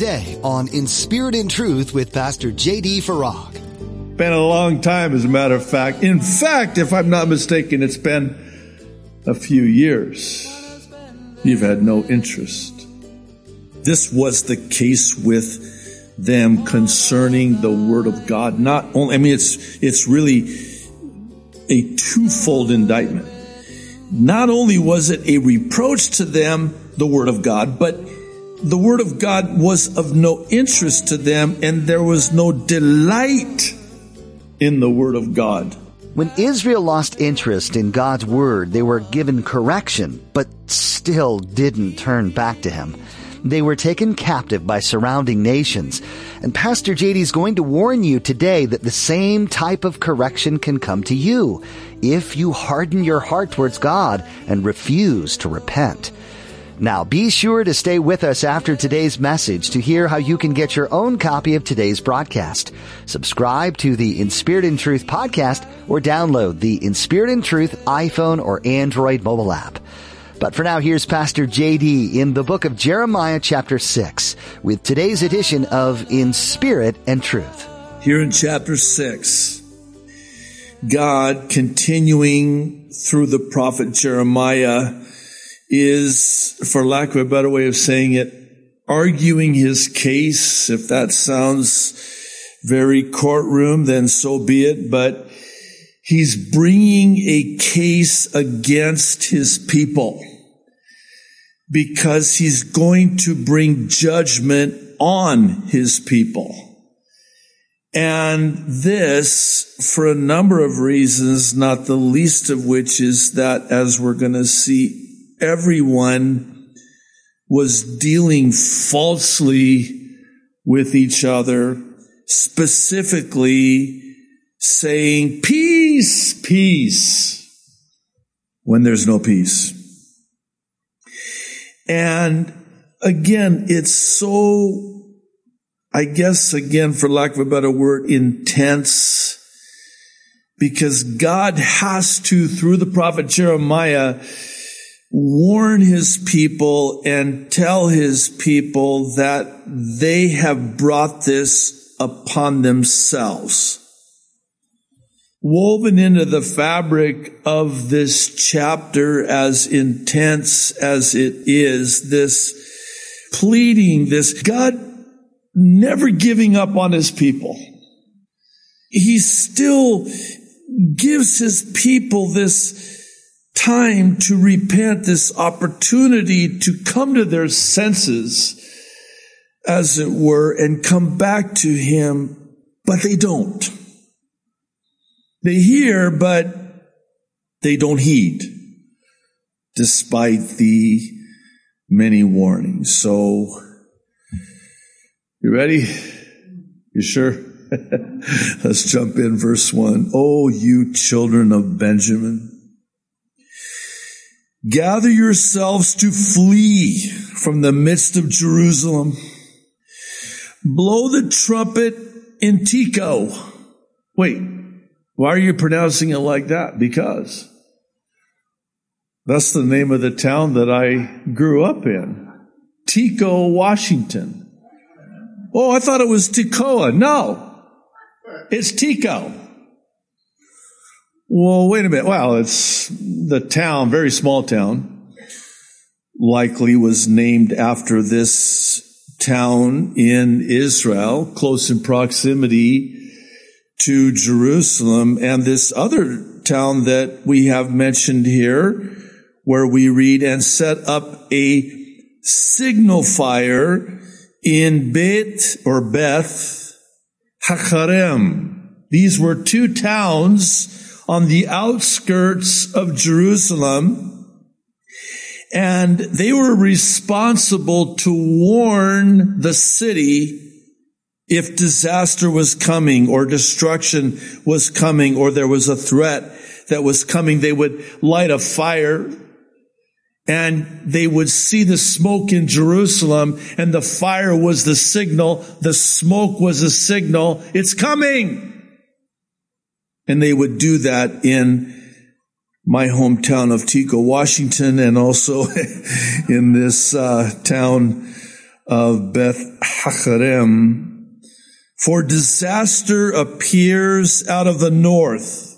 today on In Spirit and Truth with Pastor J.D. Farag. Been a long time, as a matter of fact. In fact, if I'm not mistaken, it's been a few years. You've had no interest. This was the case with them concerning the Word of God. Not only, I mean, it's, it's really a twofold indictment. Not only was it a reproach to them, the Word of God, but the Word of God was of no interest to them and there was no delight in the Word of God. When Israel lost interest in God's Word, they were given correction, but still didn't turn back to Him. They were taken captive by surrounding nations. And Pastor JD is going to warn you today that the same type of correction can come to you if you harden your heart towards God and refuse to repent. Now be sure to stay with us after today's message to hear how you can get your own copy of today's broadcast. Subscribe to the In Spirit and Truth podcast or download the In Spirit and Truth iPhone or Android mobile app. But for now, here's Pastor JD in the book of Jeremiah chapter 6 with today's edition of In Spirit and Truth. Here in chapter 6, God continuing through the prophet Jeremiah is, for lack of a better way of saying it, arguing his case. If that sounds very courtroom, then so be it. But he's bringing a case against his people because he's going to bring judgment on his people. And this for a number of reasons, not the least of which is that as we're going to see everyone was dealing falsely with each other, specifically saying peace, peace, when there's no peace. And again, it's so, I guess again, for lack of a better word, intense because God has to, through the prophet Jeremiah, warn his people and tell his people that they have brought this upon themselves. Woven into the fabric of this chapter, as intense as it is, this pleading, this God never giving up on his people. He still gives his people this time to repent, this opportunity to come to their senses, as it were, and come back to Him, but they don't. They hear, but they don't heed, despite the many warnings. So, you ready? You sure? Let's jump in verse one. Oh, you children of Benjamin. Gather yourselves to flee from the midst of Jerusalem. Blow the trumpet in Tico. Wait, why are you pronouncing it like that? Because that's the name of the town that I grew up in. Tico, Washington. Oh, I thought it was Tekoa. No, it's Tico. Well, wait a minute. Well, it's the town, very small town, likely was named after this town in Israel, close in proximity to Jerusalem, and this other town that we have mentioned here, where we read and set up a signal fire in Bet or Beth Haccerem. These were two towns on the outskirts of Jerusalem. And they were responsible to warn the city if disaster was coming or destruction was coming or there was a threat that was coming. They would light a fire and they would see the smoke in Jerusalem and the fire was the signal. The smoke was a signal. It's coming. And they would do that in my hometown of Tekoa, Washington, and also in this uh, town of Beth Haccerem. For disaster appears out of the north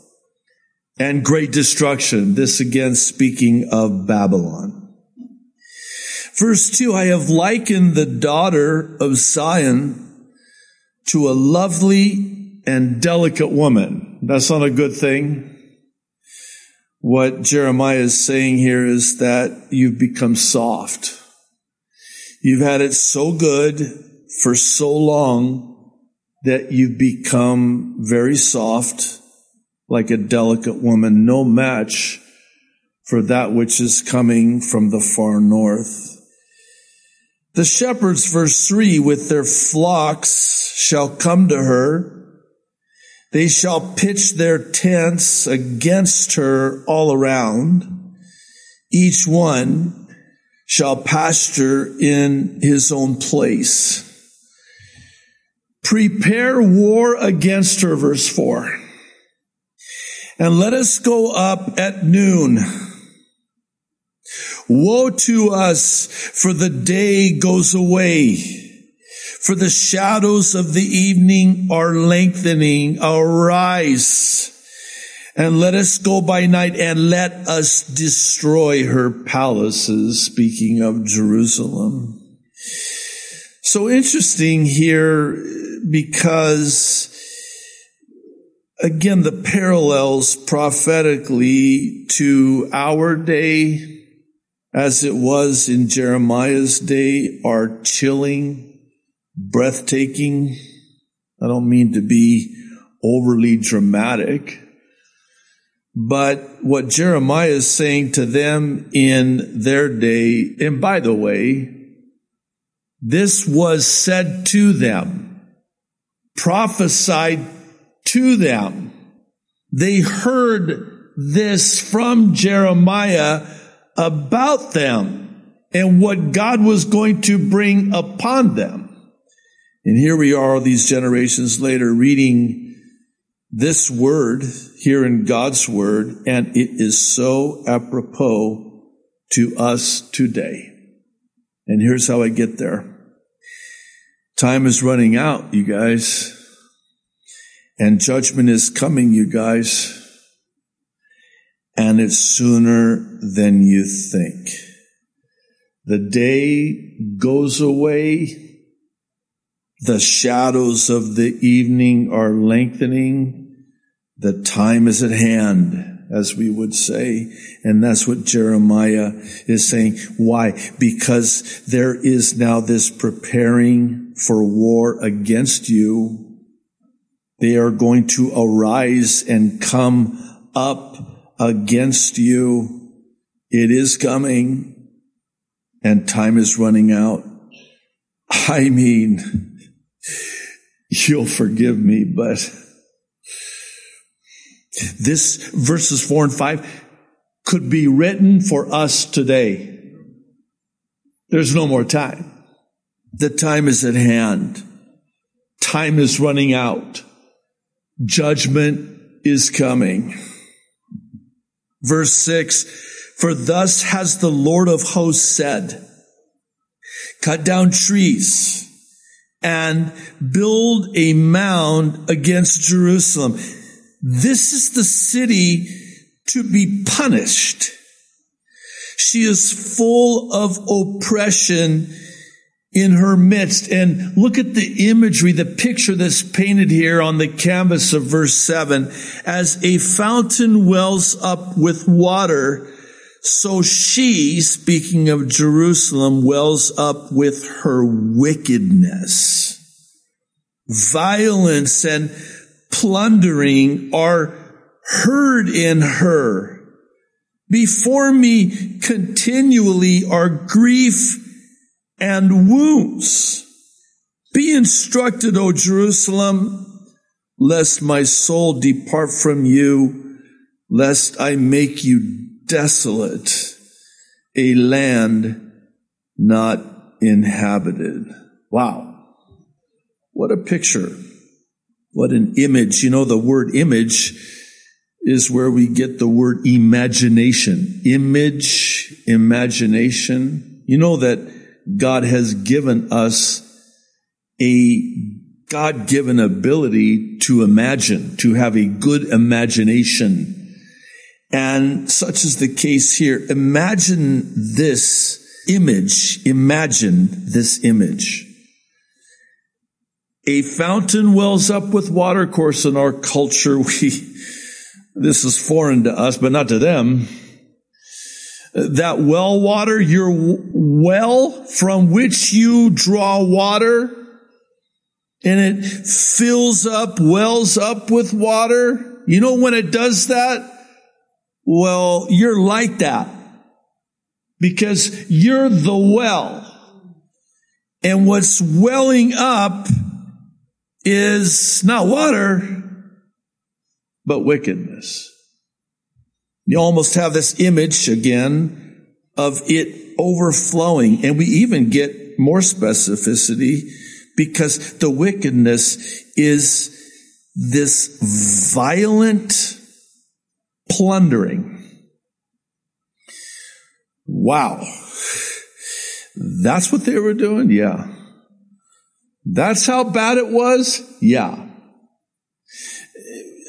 and great destruction. This again speaking of Babylon. Verse 2 I have likened the daughter of Zion to a lovely and delicate woman. That's not a good thing. What Jeremiah is saying here is that you've become soft. You've had it so good for so long that you've become very soft, like a delicate woman, no match for that which is coming from the far north. The shepherds, verse three, with their flocks shall come to her they shall pitch their tents against her all around. Each one shall pasture in his own place. Prepare war against her, verse four. And let us go up at noon. Woe to us, for the day goes away for the shadows of the evening are lengthening. Arise and let us go by night and let us destroy her palaces. Speaking of Jerusalem. So interesting here because again, the parallels prophetically to our day as it was in Jeremiah's day are chilling breathtaking. I don't mean to be overly dramatic, but what Jeremiah is saying to them in their day, and by the way, this was said to them, prophesied to them. They heard this from Jeremiah about them and what God was going to bring upon them. And here we are these generations later reading this word here in God's word, and it is so apropos to us today. And here's how I get there. Time is running out, you guys. And judgment is coming, you guys. And it's sooner than you think. The day goes away the shadows of the evening are lengthening. The time is at hand, as we would say. And that's what Jeremiah is saying. Why? Because there is now this preparing for war against you. They are going to arise and come up against you. It is coming and time is running out. I mean, You'll forgive me, but this verses four and five could be written for us today. There's no more time. The time is at hand. Time is running out. Judgment is coming. Verse six, for thus has the Lord of hosts said, cut down trees and build a mound against Jerusalem. This is the city to be punished. She is full of oppression in her midst. And look at the imagery, the picture that's painted here on the canvas of verse seven. As a fountain wells up with water, so she, speaking of Jerusalem, wells up with her wickedness. Violence and plundering are heard in her. Before me continually are grief and wounds. Be instructed, O Jerusalem, lest my soul depart from you, lest I make you desolate, a land not inhabited. Wow. What a picture. What an image. You know, the word image is where we get the word imagination. Image, imagination. You know that God has given us a God given ability to imagine, to have a good imagination. And such is the case here. Imagine this image. Imagine this image. A fountain wells up with water. Of course, in our culture, we, this is foreign to us, but not to them. That well water, your well from which you draw water, and it fills up, wells up with water. You know when it does that? Well, you're like that because you're the well. And what's welling up is not water, but wickedness. You almost have this image again of it overflowing. And we even get more specificity because the wickedness is this violent plundering. Wow. That's what they were doing? Yeah. That's how bad it was? Yeah.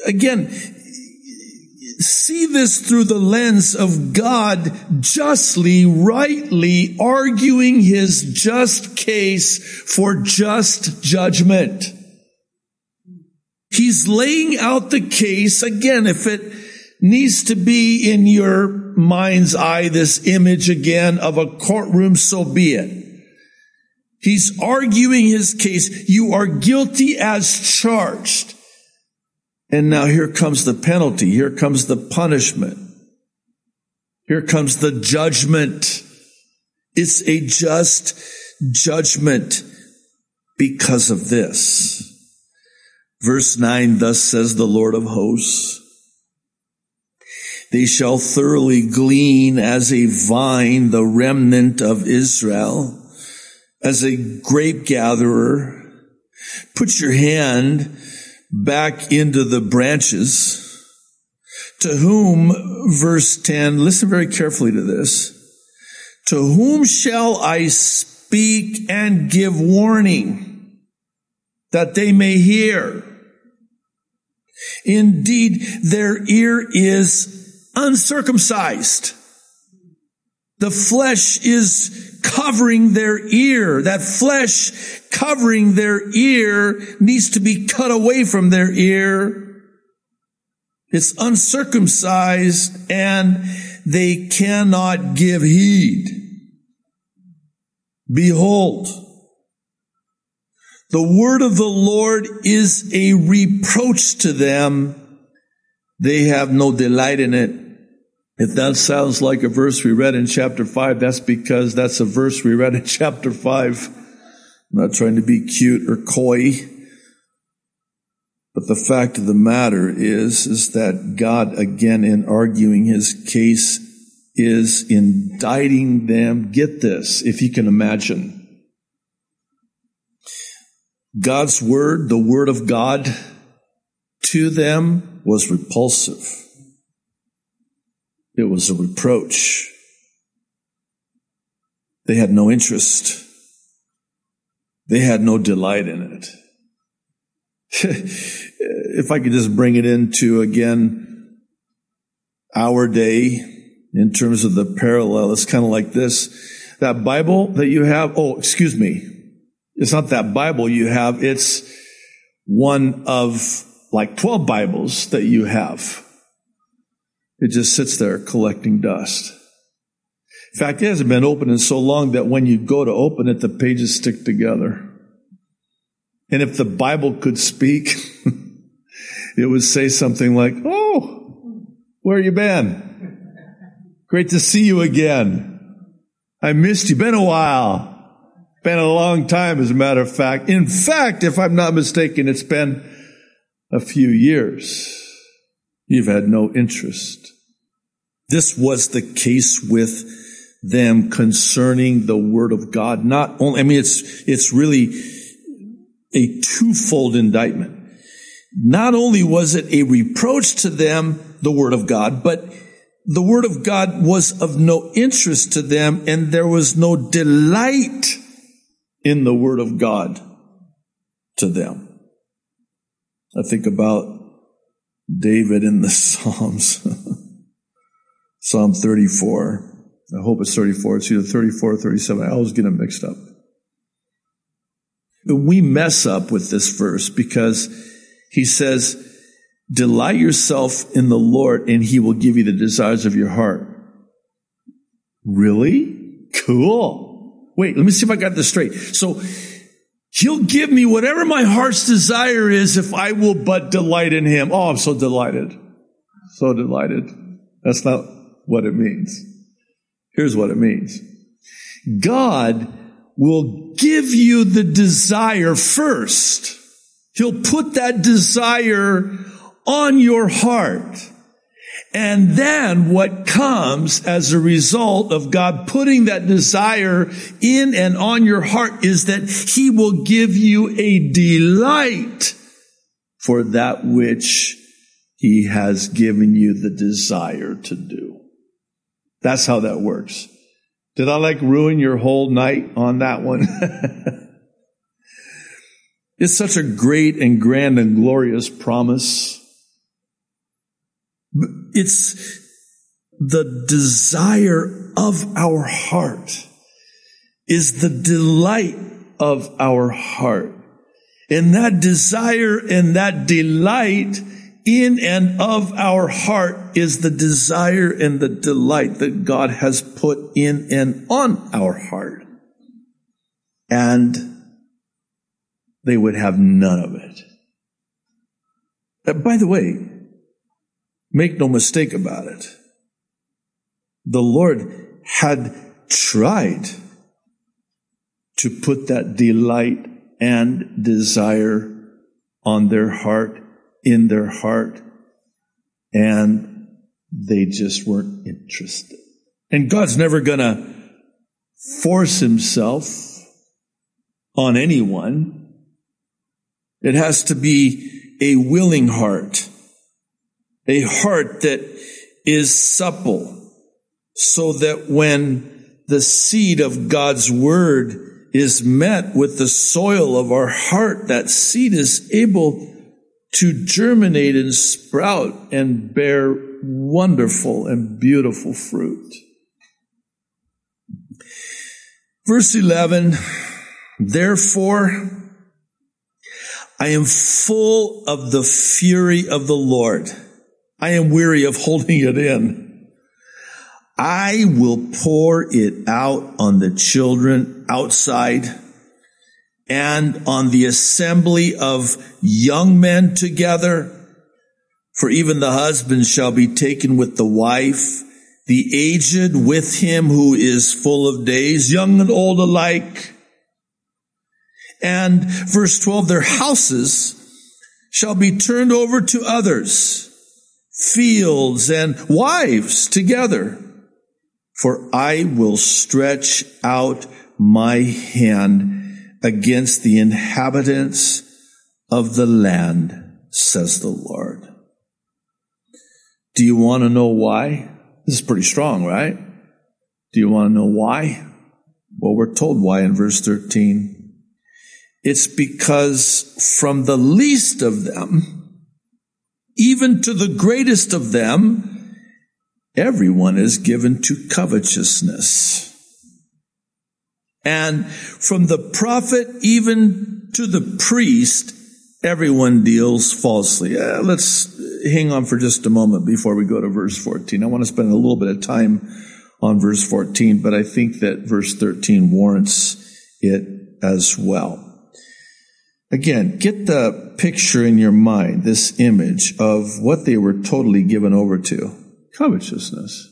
Again, see this through the lens of God justly, rightly arguing his just case for just judgment. He's laying out the case again, if it needs to be in your mind's eye, this image again of a courtroom, so be it. He's arguing his case. You are guilty as charged. And now here comes the penalty. Here comes the punishment. Here comes the judgment. It's a just judgment because of this. Verse 9, thus says the Lord of hosts, they shall thoroughly glean as a vine the remnant of Israel, as a grape gatherer. Put your hand back into the branches. To whom, verse 10, listen very carefully to this. To whom shall I speak and give warning that they may hear? Indeed, their ear is uncircumcised. The flesh is covering their ear. That flesh covering their ear needs to be cut away from their ear. It's uncircumcised and they cannot give heed. Behold, the word of the Lord is a reproach to them. They have no delight in it. If that sounds like a verse we read in chapter 5, that's because that's a verse we read in chapter 5. I'm not trying to be cute or coy. But the fact of the matter is, is that God, again, in arguing his case, is indicting them. Get this, if you can imagine. God's word, the word of God to them was repulsive. It was a reproach. They had no interest. They had no delight in it. if I could just bring it into again our day in terms of the parallel, it's kind of like this. That Bible that you have, oh, excuse me. It's not that Bible you have, it's one of like 12 Bibles that you have. It just sits there collecting dust. In fact, it hasn't been opened in so long that when you go to open it, the pages stick together. And if the Bible could speak, it would say something like, Oh, where you been? Great to see you again. I missed you. Been a while. Been a long time, as a matter of fact. In fact, if I'm not mistaken, it's been a few years. You've had no interest. This was the case with them concerning the word of God. Not only, I mean, it's, it's really a twofold indictment. Not only was it a reproach to them, the word of God, but the word of God was of no interest to them and there was no delight in the word of God to them. I think about David in the Psalms. Psalm 34. I hope it's 34. It's either 34 or 37. I always get them mixed up. We mess up with this verse because he says, Delight yourself in the Lord and he will give you the desires of your heart. Really? Cool. Wait, let me see if I got this straight. So he'll give me whatever my heart's desire is if I will but delight in him. Oh, I'm so delighted. So delighted. That's not what it means. Here's what it means. God will give you the desire first. He'll put that desire on your heart. And then what comes as a result of God putting that desire in and on your heart is that He will give you a delight for that which He has given you the desire to do. That's how that works. Did I like ruin your whole night on that one? it's such a great and grand and glorious promise. It's the desire of our heart is the delight of our heart. And that desire and that delight in and of our heart is the desire and the delight that God has put in and on our heart. And they would have none of it. Uh, by the way, make no mistake about it. The Lord had tried to put that delight and desire on their heart in their heart and they just weren't interested. And God's never gonna force himself on anyone. It has to be a willing heart, a heart that is supple so that when the seed of God's word is met with the soil of our heart, that seed is able to germinate and sprout and bear wonderful and beautiful fruit. Verse 11, therefore, I am full of the fury of the Lord. I am weary of holding it in. I will pour it out on the children outside and on the assembly of young men together. For even the husband shall be taken with the wife, the aged with him who is full of days, young and old alike. And verse 12, their houses shall be turned over to others, fields and wives together. For I will stretch out my hand against the inhabitants of the land, says the Lord. Do you want to know why? This is pretty strong, right? Do you want to know why? Well, we're told why in verse 13. It's because from the least of them, even to the greatest of them, everyone is given to covetousness. And from the prophet even to the priest, everyone deals falsely. Uh, let's hang on for just a moment before we go to verse 14. I want to spend a little bit of time on verse 14, but I think that verse 13 warrants it as well. Again, get the picture in your mind, this image of what they were totally given over to. Covetousness.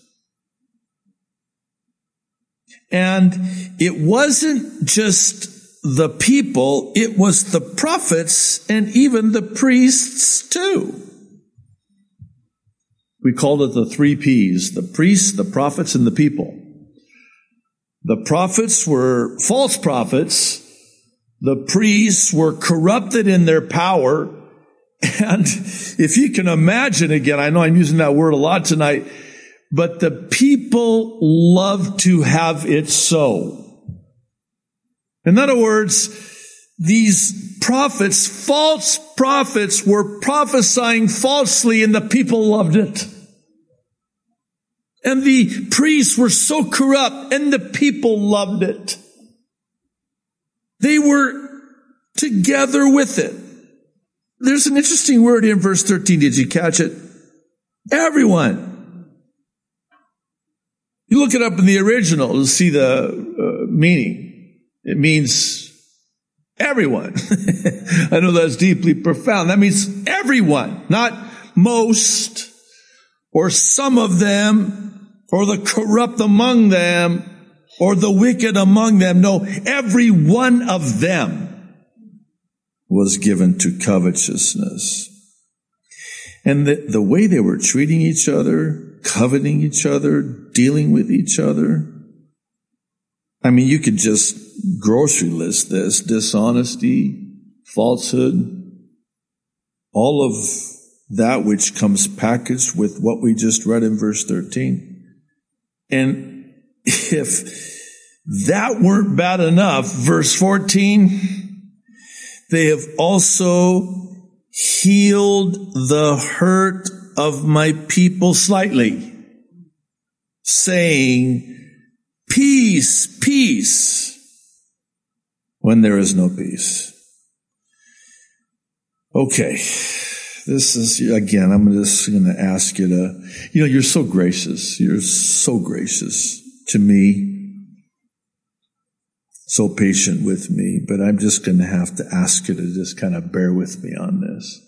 And it wasn't just the people, it was the prophets and even the priests too. We called it the three P's, the priests, the prophets, and the people. The prophets were false prophets. The priests were corrupted in their power. And if you can imagine again, I know I'm using that word a lot tonight, but the people love to have it so. In other words, these prophets, false prophets were prophesying falsely and the people loved it. And the priests were so corrupt and the people loved it. They were together with it. There's an interesting word in verse 13. Did you catch it? Everyone. You look it up in the original to see the uh, meaning. It means everyone. I know that's deeply profound. That means everyone, not most or some of them or the corrupt among them or the wicked among them. No, every one of them was given to covetousness. And the, the way they were treating each other, coveting each other, dealing with each other. I mean, you could just grocery list this dishonesty, falsehood, all of that which comes packaged with what we just read in verse 13. And if that weren't bad enough, verse 14, they have also healed the hurt of my people slightly, saying, peace, peace, when there is no peace. Okay. This is, again, I'm just going to ask you to, you know, you're so gracious. You're so gracious to me. So patient with me, but I'm just going to have to ask you to just kind of bear with me on this.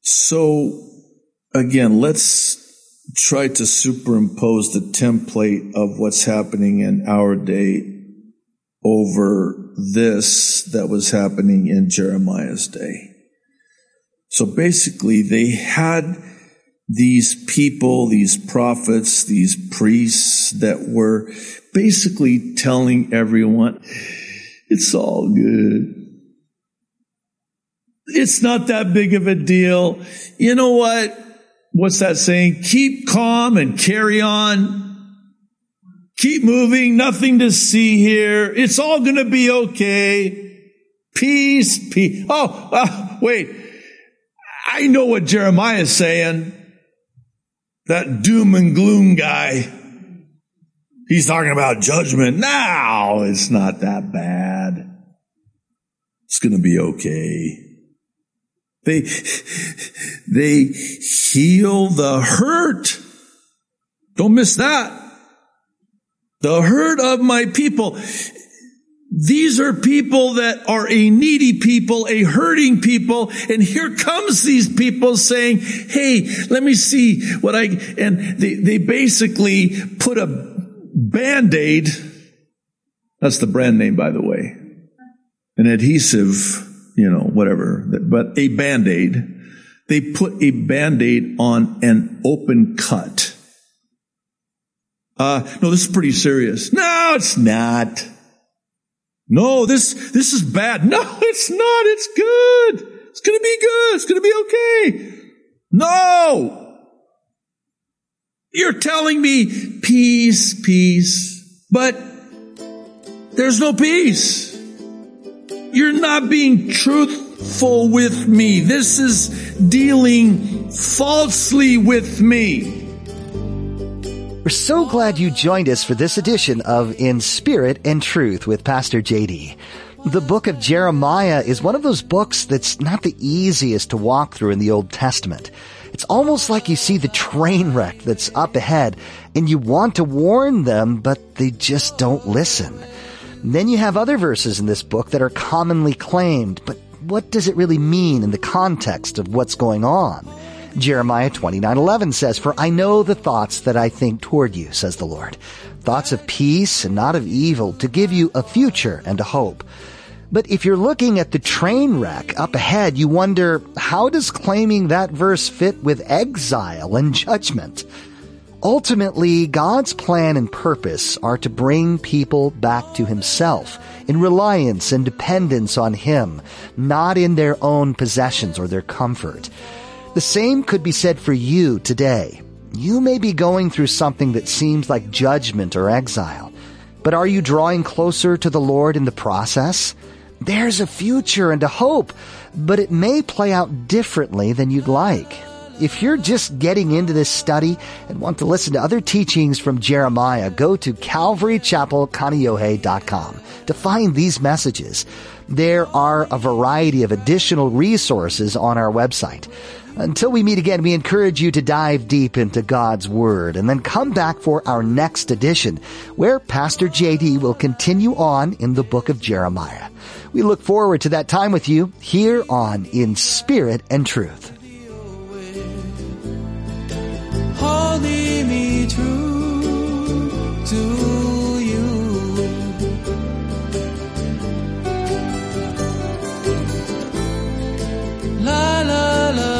So again, let's try to superimpose the template of what's happening in our day over this that was happening in Jeremiah's day. So basically, they had these people, these prophets, these priests that were basically telling everyone, it's all good. It's not that big of a deal. You know what? What's that saying? Keep calm and carry on. Keep moving. Nothing to see here. It's all going to be okay. Peace, peace. Oh, uh, wait. I know what Jeremiah is saying. That doom and gloom guy. He's talking about judgment. Now it's not that bad. It's going to be okay. They, they heal the hurt. Don't miss that. The hurt of my people. These are people that are a needy people, a hurting people. And here comes these people saying, Hey, let me see what I, and they, they basically put a band-aid. That's the brand name, by the way. An adhesive, you know, whatever, but a band-aid. They put a band-aid on an open cut. Uh, no, this is pretty serious. No, it's not. No, this, this is bad. No, it's not. It's good. It's going to be good. It's going to be okay. No. You're telling me peace, peace, but there's no peace. You're not being truthful with me. This is dealing falsely with me. We're so glad you joined us for this edition of In Spirit and Truth with Pastor JD. The book of Jeremiah is one of those books that's not the easiest to walk through in the Old Testament. It's almost like you see the train wreck that's up ahead and you want to warn them, but they just don't listen. then you have other verses in this book that are commonly claimed, but what does it really mean in the context of what's going on? Jeremiah 29:11 says, "For I know the thoughts that I think toward you," says the Lord, "thoughts of peace and not of evil, to give you a future and a hope." But if you're looking at the train wreck up ahead, you wonder, how does claiming that verse fit with exile and judgment? Ultimately, God's plan and purpose are to bring people back to Himself in reliance and dependence on Him, not in their own possessions or their comfort. The same could be said for you today. You may be going through something that seems like judgment or exile, but are you drawing closer to the Lord in the process? There's a future and a hope, but it may play out differently than you'd like. If you're just getting into this study and want to listen to other teachings from Jeremiah, go to calvarychapelkaneohe.com to find these messages. There are a variety of additional resources on our website. Until we meet again, we encourage you to dive deep into God's Word and then come back for our next edition where Pastor JD will continue on in the book of Jeremiah. We look forward to that time with you here on In Spirit and Truth. Holding me true to you. La la la.